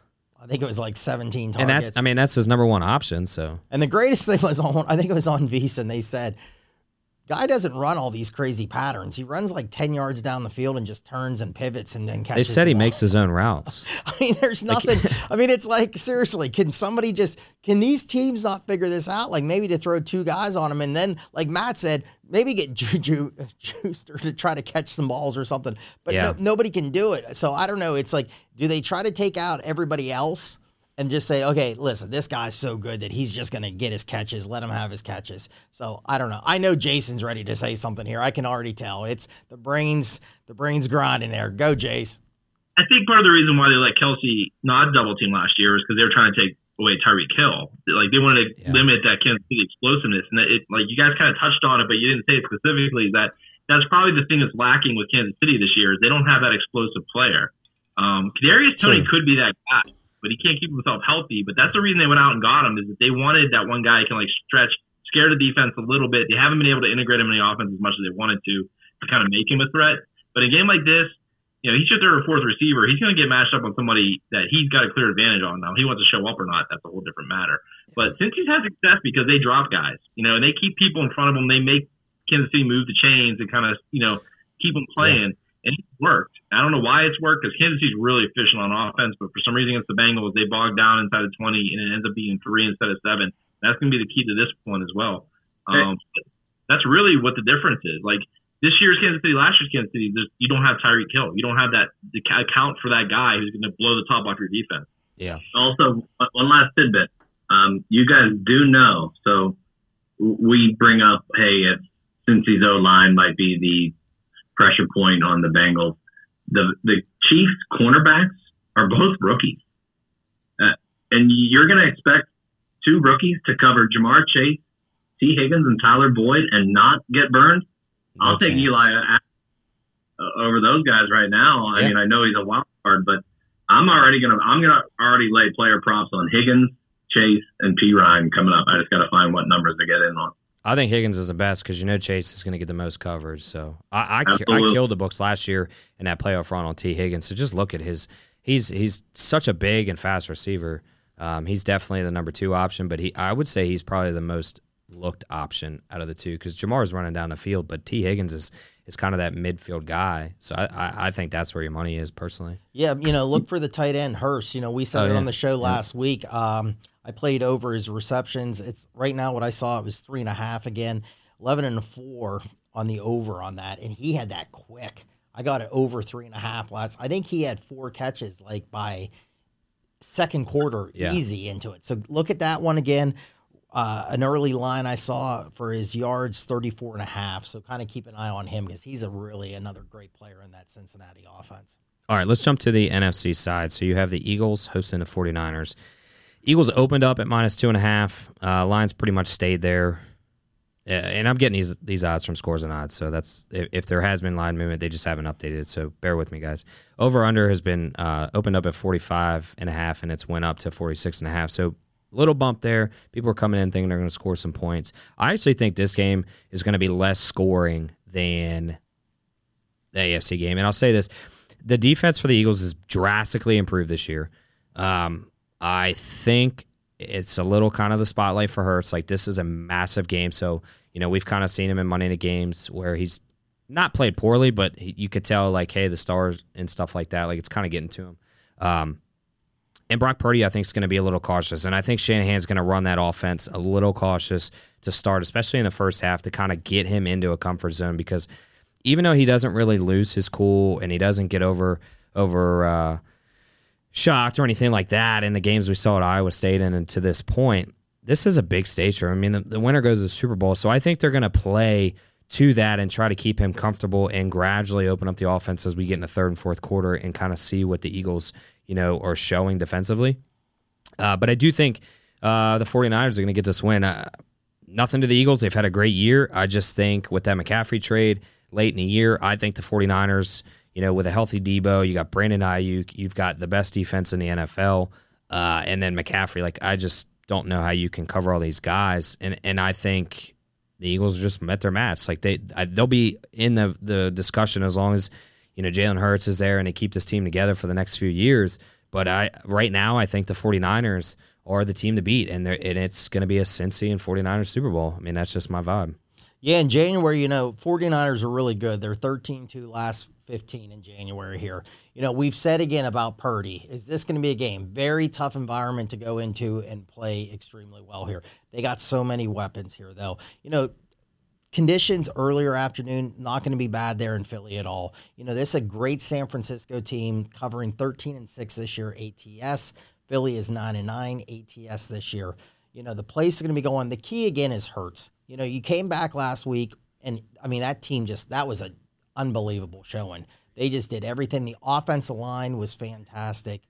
I think it was like 17 targets. And that's, I mean, that's his number one option. So. And the greatest thing was on, I think it was on VSiN. They said Guy doesn't run all these crazy patterns. He runs like 10 yards down the field and just turns and pivots and then catches. They said the he ball. makes his own routes. I mean, there's nothing. I mean, it's like, seriously, can somebody just, can these teams not figure this out? Like maybe to throw two guys on him and then, like Matt said, maybe get Juju Schuster to try to catch some balls or something. But yeah. no, nobody can do it. So I don't know. It's like, do they try to take out everybody else? And just say, okay, listen, this guy's so good that he's just going to get his catches. Let him have his catches. So I don't know. I know Jason's ready to say something here. I can already tell. It's the brains, the brains grinding there. Go, Jace. I think part of the reason why they let Kelce not double team last year is because they were trying to take away Tyreek Hill. Like they wanted to Yeah. limit that Kansas City explosiveness, and it like you guys kind of touched on it, but you didn't say it specifically. That that's probably the thing that's lacking with Kansas City this year is they don't have that explosive player. Um, Kadarius Toney True. could be that guy, but he can't keep himself healthy. But that's the reason they went out and got him is that they wanted that one guy can like stretch, scare the defense a little bit. They haven't been able to integrate him in the offense as much as they wanted to to kind of make him a threat. But in a game like this, you know, he's your third or fourth receiver. He's going to get matched up on somebody that he's got a clear advantage on. Now, he wants to show up or not, that's a whole different matter. But since he's had success because they drop guys, you know, and they keep people in front of them, they make Kansas City move the chains and kind of, you know, keep them playing. It worked. I don't know why it's worked because Kansas City's really efficient on offense, but for some reason against the Bengals, they bog down inside of 20 and it ends up being three instead of seven. That's going to be the key to this one as well. Um, that's really what the difference is. Like, this year's Kansas City, last year's Kansas City, you don't have Tyreek Hill. You don't have that the account for that guy who's going to blow the top off your defense. Yeah. also one last tidbit. Um, you guys do know, so we bring up, hey, if Cincy's O line might be the pressure point on the Bengals. The the Chiefs cornerbacks are both rookies, uh, and you're going to expect two rookies to cover Ja'Marr Chase, T. Higgins, and Tyler Boyd and not get burned. No I'll take chance. Eli uh, over those guys right now. I Yeah. mean, I know he's a wild card, but I'm already gonna I'm gonna already lay player props on Higgins, Chase, and Perine coming up. I just got to find what numbers to get in on. I think Higgins is the best because you know Chase is going to get the most coverage. So I I, I killed the books last year in that playoff run on T Higgins. So just look at his he's he's such a big and fast receiver. Um, he's definitely the number two option, but he I would say he's probably the most looked option out of the two because Ja'Marr is running down the field, but T Higgins is is kind of that midfield guy. So I, I I think that's where your money is personally. Yeah, you know, look for the tight end Hurst. You know, we said Oh, it yeah. on the show last week. Um, I played over his receptions. It's right now what I saw it was three and a half again, eleven and four on the over on that, and he had that quick. I got it over three and a half last. I think he had four catches like by second quarter, Yeah. easy into it. So look at that one again. Uh, an early line I saw for his yards 34 and a half. So kind of keep an eye on him because he's a really another great player in that Cincinnati offense. All right, let's jump to the NFC side. So you have the Eagles hosting the 49ers. Eagles opened up at minus two and a half. Uh, lines pretty much stayed there. Uh, and I'm getting these these odds from scores and odds. So that's if, if there has been line movement, they just haven't updated. So bear with me, guys. Over under has been uh, opened up at 45 and a half, and it's went up to 46 and a half. So little bump there. People are coming in thinking they're going to score some points. I actually think this game is going to be less scoring than the AFC game. And I'll say this the defense for the Eagles is drastically improved this year. Um, I think it's a little kind of the spotlight for her. It's like this is a massive game. So, you know, we've kind of seen him in Monday Night Games where he's not played poorly, but he, you could tell, like, hey, the stars and stuff like that, like, it's kind of getting to him. Um, and Brock Purdy, I think, is going to be a little cautious. And I think Shanahan's going to run that offense a little cautious to start, especially in the first half, to kind of get him into a comfort zone because even though he doesn't really lose his cool and he doesn't get over over uh, shocked or anything like that in the games we saw at Iowa State and, and to this point, this is a big stage for him. I mean, the, the winner goes to the Super Bowl, so I think they're going to play to that and try to keep him comfortable and gradually open up the offense as we get in the third and fourth quarter and kind of see what the Eagles, you know, or showing defensively. Uh, but I do think uh, the 49ers are going to get this win. Uh, nothing to the Eagles. They've had a great year. I just think with that McCaffrey trade late in the year, I think the 49ers, you know, with a healthy Deebo, you got Brandon Aiyuk, you've got the best defense in the NFL, uh, and then McCaffrey. Like, I just don't know how you can cover all these guys. And and I think the Eagles just met their match. Like they I, they'll be in the the discussion as long as you know Jalen Hurts is there and they keep this team together for the next few years. But I right now I think the 49ers are the team to beat and and it's going to be a Cincy and 49ers Super Bowl. I mean that's just my vibe. Yeah, in January, you know, 49ers are really good. They're 13 2 last 15 in January here. You know, we've said again about Purdy. Is this going to be a game? Very tough environment to go into and play extremely well here. They got so many weapons here, though. You know, conditions earlier afternoon not going to be bad there in Philly at all. You know, this is a great San Francisco team covering 13 and 6 this year ATS. Philly is nine and nine ATS this year. You know the place is going to be going. The key again is Hurts. You know you came back last week, and I mean that team just that was an unbelievable showing. They just did everything. The offensive line was fantastic.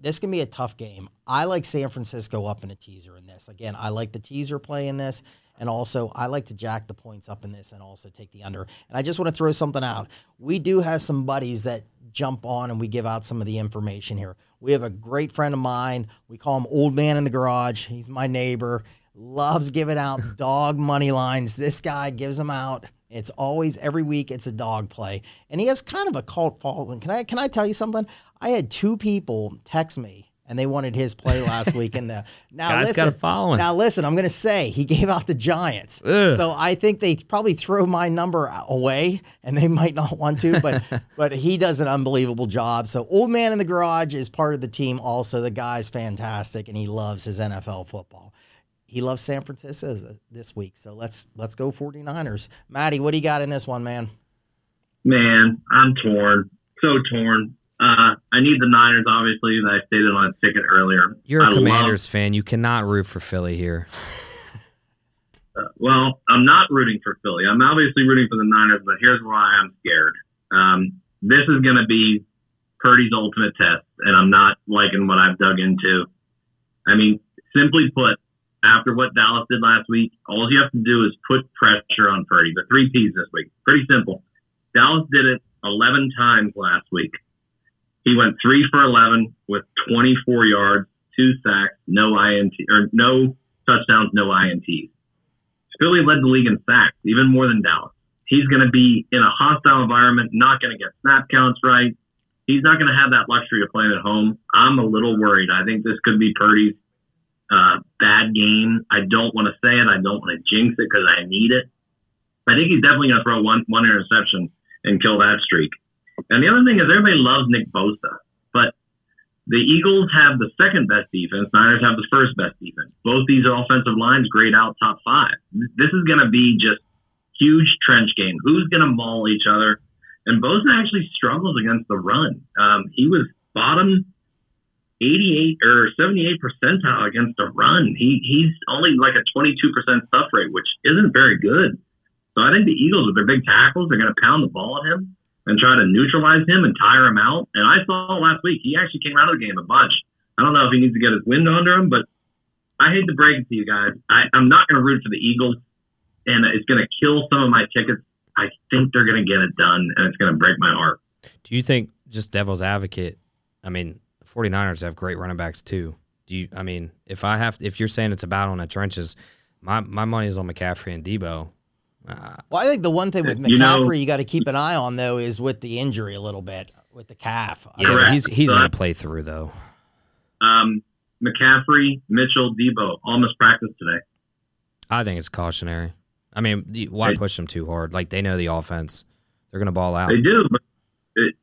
This can be a tough game. I like San Francisco up in a teaser in this. Again, I like the teaser play in this. And also, I like to jack the points up in this and also take the under. And I just want to throw something out. We do have some buddies that jump on and we give out some of the information here. We have a great friend of mine. We call him Old Man in the Garage. He's my neighbor. Loves giving out dog money lines. This guy gives them out. It's always every week. It's a dog play, and he has kind of a cult following. Can I can I tell you something? I had two people text me and they wanted his play last week. And the now Guy's listen, got a following. Now listen, I'm going to say he gave out the Giants, Ugh. so I think they probably throw my number away, and they might not want to, but but he does an unbelievable job. So old man in the garage is part of the team. Also, the guy's fantastic, and he loves his NFL football. He loves San Francisco this week, so let's let's go 49ers. Maddie, what do you got in this one, man? Man, I'm torn. So torn. Uh, I need the Niners, obviously, that I stated on a ticket earlier. You're a I love- Commanders fan. You cannot root for Philly here. uh, well, I'm not rooting for Philly. I'm obviously rooting for the Niners, but here's why I'm scared. Um, this is going to be Purdy's ultimate test, and I'm not liking what I've dug into. I mean, simply put, after what Dallas did last week, all you have to do is put pressure on Purdy. The three P's this week. Pretty simple. Dallas did it 11 times last week. He went three for 11 with 24 yards, two sacks, no INT or no touchdowns, no INTs. Philly led the league in sacks, even more than Dallas. He's going to be in a hostile environment, not going to get snap counts right. He's not going to have that luxury of playing at home. I'm a little worried. I think this could be Purdy's uh, bad game. I don't want to say it. I don't want to jinx it because I need it. I think he's definitely going to throw one one interception and kill that streak. And the other thing is everybody loves Nick Bosa, but the Eagles have the second best defense. Niners have the first best defense. Both these offensive lines grade out top five. This is going to be just huge trench game. Who's going to maul each other? And Bosa actually struggles against the run. Um, he was bottom 88 or 78 percentile against the run. He he's only like a 22 percent stuff rate, which isn't very good. So I think the Eagles with their big tackles they're going to pound the ball at him and try to neutralize him and tire him out. And I saw last week he actually came out of the game a bunch. I don't know if he needs to get his wind under him, but I hate to break it to you guys. I, I'm not going to root for the Eagles, and it's going to kill some of my tickets. I think they're going to get it done, and it's going to break my heart. Do you think just devil's advocate? I mean, 49ers have great running backs too. Do you? I mean, if I have, if you're saying it's a battle in the trenches, my my money is on McCaffrey and Deebo. Uh, Well, I think the one thing with McCaffrey You know- you got to keep an eye on though is with the injury a little bit with the calf. yeah, Correct. he's he's So gonna play through though. Um, McCaffrey, Mitchell, Deebo almost practiced today. I think it's cautionary. I mean, why They- push them too hard? Like they know the offense. They're gonna ball out. They do, but it,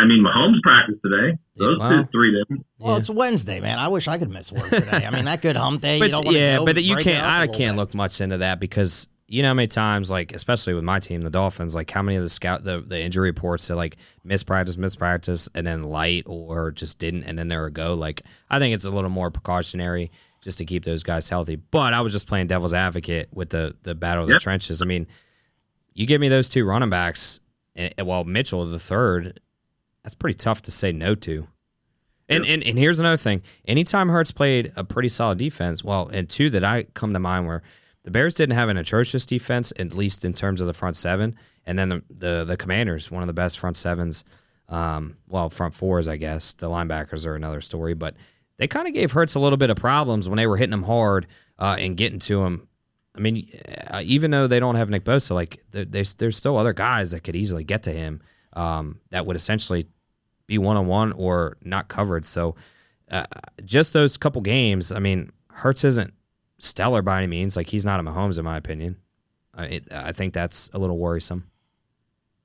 I mean, Mahomes practiced today. Those Yeah, wow. two, three didn't. Well, Yeah. it's Wednesday, man. I wish I could miss work today. I mean, that good hump day. you But don't yeah, go but you can't. up a I little can't bit. look much into that because you know how many times, like especially with my team, the Dolphins, like how many of the scout the, the injury reports that like mispractice, mispractice, and then light or just didn't, and then they're a go. Like I think it's a little more precautionary just to keep those guys healthy. But I was just playing devil's advocate with the the battle of the trenches. I mean, you give me those two running backs, and, and well, Mitchell the third, that's pretty tough to say no to. And, and and here's another thing. Anytime Hurts played a pretty solid defense, well, and two that I come to mind were the Bears didn't have an atrocious defense, at least in terms of the front seven, and then the the, the Commanders, one of the best front sevens, um, well, front fours, I guess. The linebackers are another story, but they kind of gave Hurts a little bit of problems when they were hitting him hard uh, and getting to him. I mean, uh, even though they don't have Nick Bosa, like there's there's still other guys that could easily get to him um, that would essentially be one on one or not covered. So uh, just those couple games, I mean, Hurts isn't stellar by any means. Like he's not a Mahomes in my opinion. It, I think that's a little worrisome.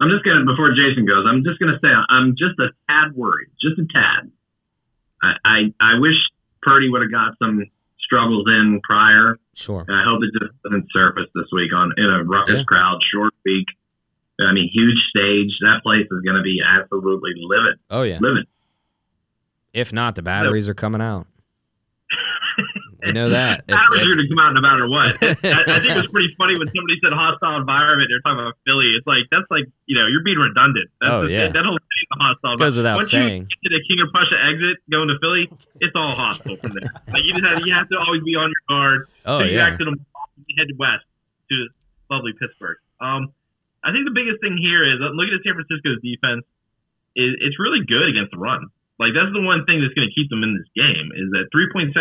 I'm just gonna before Jason goes. I'm just gonna say I'm just a tad worried, just a tad. I I, I wish Purdy would have got some struggles in prior. Sure. And I hope it just doesn't surface this week on in a ruckus Yeah. crowd, short week. I mean, huge stage. That place is going to be absolutely livid, Oh yeah. livid. If not, the batteries are coming out. We know that. It's, it's, are going to come out no matter what. I, I think it was pretty funny when somebody said hostile environment. They're talking about Philly. It's like that's like you know you're being redundant. That's Oh, the, yeah. that whole thing, the hostile. Goes without Once saying. You get to the King of Prussia exit going to Philly, it's all hostile from there. Like you just have, you have to always be on your guard. oh so you yeah. you head west to lovely Pittsburgh. Um, I think the biggest thing here is uh, looking at San Francisco's defense. Is it's really good against the run. Like that's the one thing that's going to keep them in this game is that 3.78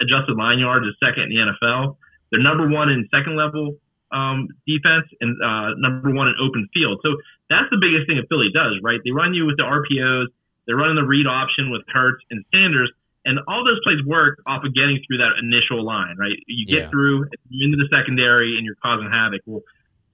adjusted line yards is second in the NFL. They're number one in second level um, defense and uh, number one in open field. So that's the biggest thing that Philly does, right? They run you with the RPOs. They're running the read option with Hurts and Sanders, and all those plays work off of getting through that initial line, right? You Yeah. get through you're into the secondary and you're causing havoc. Well,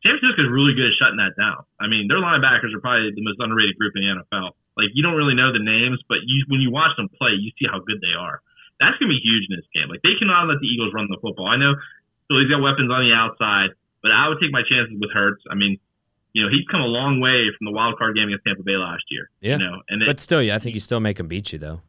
San Francisco is really good at shutting that down. I mean, their linebackers are probably the most underrated group in the NFL. Like you don't really know the names, but you when you watch them play, you see how good they are. That's gonna be huge in this game. Like they cannot let the Eagles run the football. I know Philly's got weapons on the outside, but I would take my chances with Hurts. I mean, you know, he's come a long way from the wild card game against Tampa Bay last year. Yeah. You know, and it, But still, yeah, I think you still make them beat you though.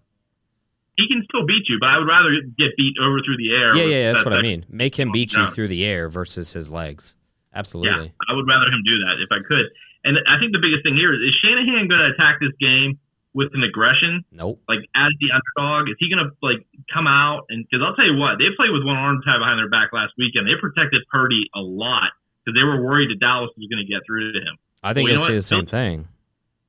he can still beat you, but I would rather get beat over through the air. Yeah, yeah, that's that what I mean. Make him beat you through the air versus his legs. Absolutely. Yeah, I would rather him do that if I could. And I think the biggest thing here is is Shanahan going to attack this game with an aggression, Nope. like as the underdog? Is he going to like come out and because I'll tell you what, they played with one arm tied behind their back last weekend. They protected Purdy a lot because they were worried that Dallas was going to get through to him. I think Well, you know see the same thing.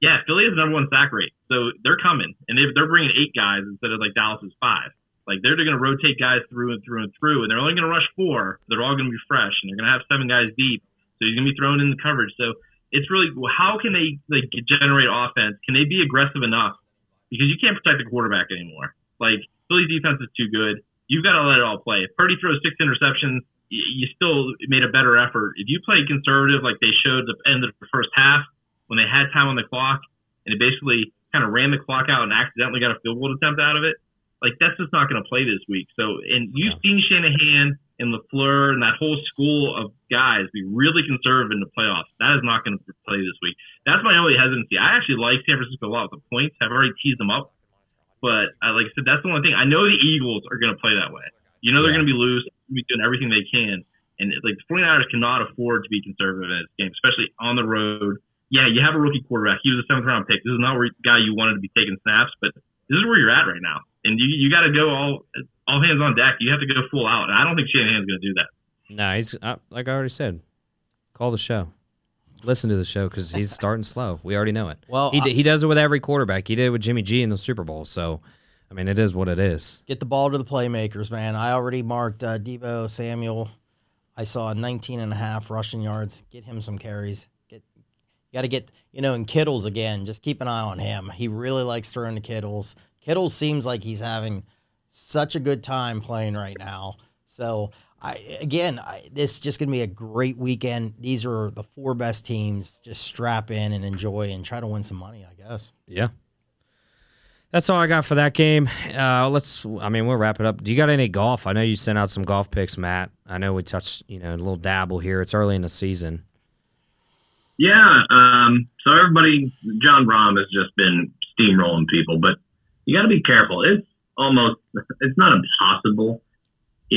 Yeah, Philly is the number one sack rate, so they're coming and they, they're bringing eight guys instead of like Dallas's five. Like they're, they're going to rotate guys through and through and through, and they're only going to rush four. They're all going to be fresh, and they're going to have seven guys deep, so he's going to be thrown in the coverage. So it's really how can they like generate offense? Can they be aggressive enough? Because you can't protect the quarterback anymore. Like Philly's defense is too good. You've got to let it all play. If Purdy throws six interceptions, you still made a better effort. If you play conservative like they showed the end of the first half when they had time on the clock and they basically kind of ran the clock out and accidentally got a field goal attempt out of it, like that's just not going to play this week. So, and you've seen Shanahan and Lafleur and that whole school of guys be really conservative in the playoffs. That is not going to play this week. That's my only hesitancy. I actually like San Francisco a lot with the points. I've already teased them up, but uh, like I said, that's the only thing. I know the Eagles are going to play that way. You know they're Yeah. going to be loose, be doing everything they can, and like the 49ers cannot afford to be conservative in this game, especially on the road. Yeah, you have a rookie quarterback. He was a seventh round pick. This is not where guy you wanted to be taking snaps, but this is where you're at right now, and you you got to go all all hands on deck. You have to go full out, and I don't think Shanahan's going to do that. No, he's uh, like I already said. Call the show. Listen to the show because he's starting slow. We already know it. Well, he, I- d- he does it with every quarterback. He did it with Jimmy G in the Super Bowl. So, I mean, it is what it is. Get the ball to the playmakers, man. I already marked uh, Deebo Samuel. I saw 19 and a half rushing yards. Get him some carries. Get you got to get you know, in Kittles again. Just keep an eye on him. He really likes throwing to Kittles. Kittles seems like he's having such a good time playing right now. So I again, I, this is just gonna be a great weekend. These are the four best teams. Just strap in and enjoy and try to win some money. I guess. Yeah. That's all I got for that game. Uh, let's. I mean, we'll wrap it up. Do you got any golf? I know you sent out some golf picks, Matt. I know we touched, you know, a little dabble here. It's early in the season. Yeah. Um, so everybody, Jon Rahm has just been steamrolling people, but you got to be careful. It's almost, it's not impossible.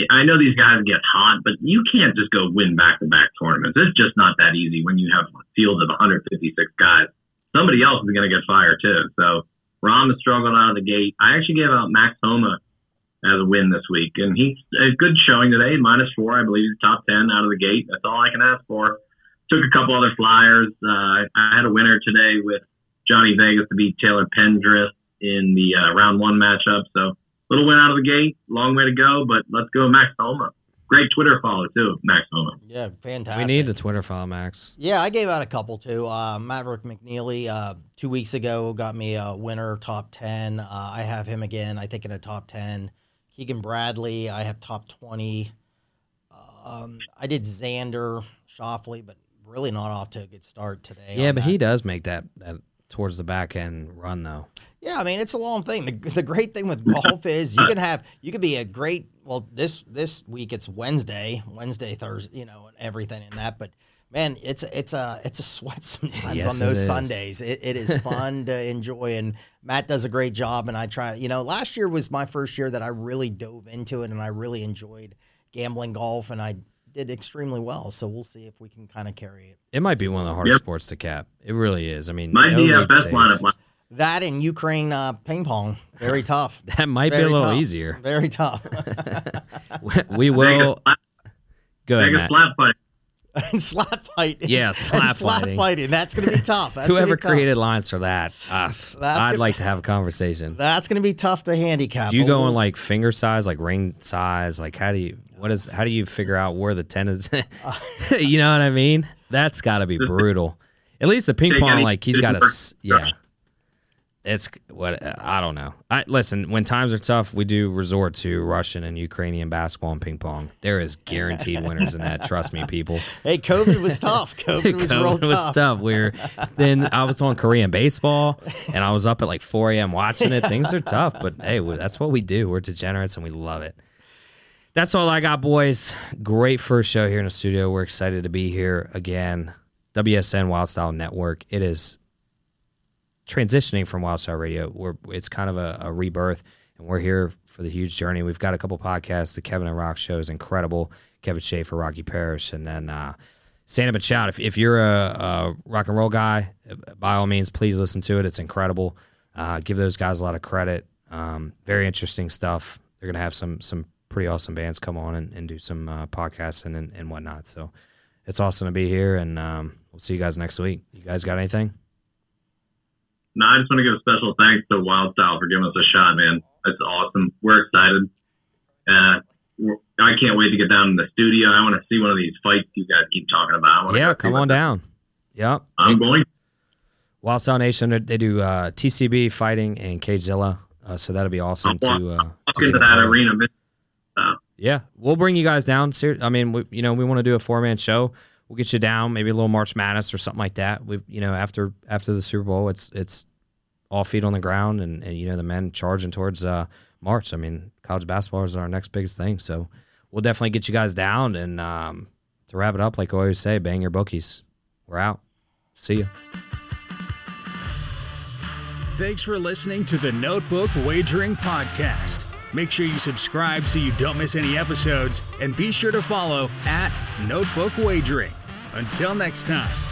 I know these guys get hot, but you can't just go win back to back tournaments. It's just not that easy when you have a field of 156 guys. Somebody else is going to get fired too. So Rahm has struggled out of the gate. I actually gave out Max Homa as a win this week, and he's a good showing today, minus four. I believe top 10 out of the gate. That's all I can ask for took a couple other flyers. Uh, I had a winner today with Johnny Vegas to beat Taylor Pendrith in the uh, round one matchup. So little win out of the gate, long way to go, but let's go Max Homa. Great Twitter follow too, Max Homa. Yeah, fantastic. We need the Twitter file, Max. Yeah, I gave out a couple too. Uh, Maverick McNealy, uh, two weeks ago, got me a winner top 10. Uh, I have him again, I think, in a top 10. Keegan Bradley, I have top 20. Um, I did Xander Schauffele, but really not off to a good start today. Yeah, but that. he does make that, that towards the back end run though. Yeah, I mean it's a long thing. The, the great thing with golf is you can have you could be a great well this this week it's Wednesday, Wednesday, Thursday, you know, and everything in that. But man, it's it's a it's a sweat sometimes Yes, on those is. Sundays. It, it is fun to enjoy, and Matt does a great job. And I try, you know, last year was my first year that I really dove into it, and I really enjoyed gambling golf, and I did extremely well. So we'll see if we can kind of carry it. It might be one of the hardest Yep. sports to cap. It really is. I mean, My no lead DFS safe. lineup last That and Ukraine uh, ping pong, very tough. That might be a little tough. easier. Very tough. we will. Vegas, Go ahead, Vegas Matt. slap fight. and slap fight. is- Yeah, and slap slap fighting. fighting. That's going to be tough. That's Whoever be tough. created lines for that, us. That's I'd gonna- like to have a conversation. That's going to be tough to handicap. Do you but go in like finger size, like ring size? Like how do you what is how do you figure out where the ten is? you know what I mean? That's got to be brutal. At least the ping pong, any- like he's got a s- yeah. It's what I don't know. I listen when times are tough. We do resort to Russian and Ukrainian basketball and ping pong. There is guaranteed winners in that. Trust me, people. Hey, COVID was tough. COVID was real was tough. tough. We were then I was on Korean baseball and I was up at like 4 a.m. watching it. Things are tough, but hey, that's what we do. We're degenerates and we love it. That's all I got, boys. Great first show here in the studio. We're excited to be here again. WSN Wylde Style Network. It is transitioning from Wylde Style Radio. It's kind of a, a rebirth, and we're here for the huge journey. We've got a couple podcasts. The Kevin and Rock show is incredible. Kevin Schaefer, Rocky Parrish, and then uh, stand up and shout. If, if you're a, a rock and roll guy, by all means, please listen to it. It's incredible. Uh, give those guys a lot of credit. Um, very interesting stuff. They're gonna have some some pretty awesome bands come on and, and do some uh, podcasts and, and and whatnot. So it's awesome to be here, and um, we'll see you guys next week. You guys got anything? No, I just want to give a special thanks to Wylde Style for giving us a shot, man. That's awesome. We're excited. Uh, we're, I can't wait to get down in the studio. I want to see one of these fights you guys keep talking about. Yeah, come on down. Yep. I'm going. Wylde Style Nation, they- do uh, TCB fighting and Cagezilla, uh, so that'll be awesome I'll to, uh, walk to into that arena. Yeah, we'll bring you guys down. I mean, we, you know, we want to do a four man show. We'll get you down, maybe a little March Madness or something like that. We, you know, after after the Super Bowl, it's it's all feet on the ground, and, and you know the men charging towards uh, March. I mean, college basketball is our next biggest thing, so we'll definitely get you guys down. And um, to wrap it up, like I always say, bang your bookies. We're out. See you. Thanks for listening to the Notebook Wagering Podcast. Make sure you subscribe so you don't miss any episodes, and be sure to follow at Notebook Wagering. Until next time.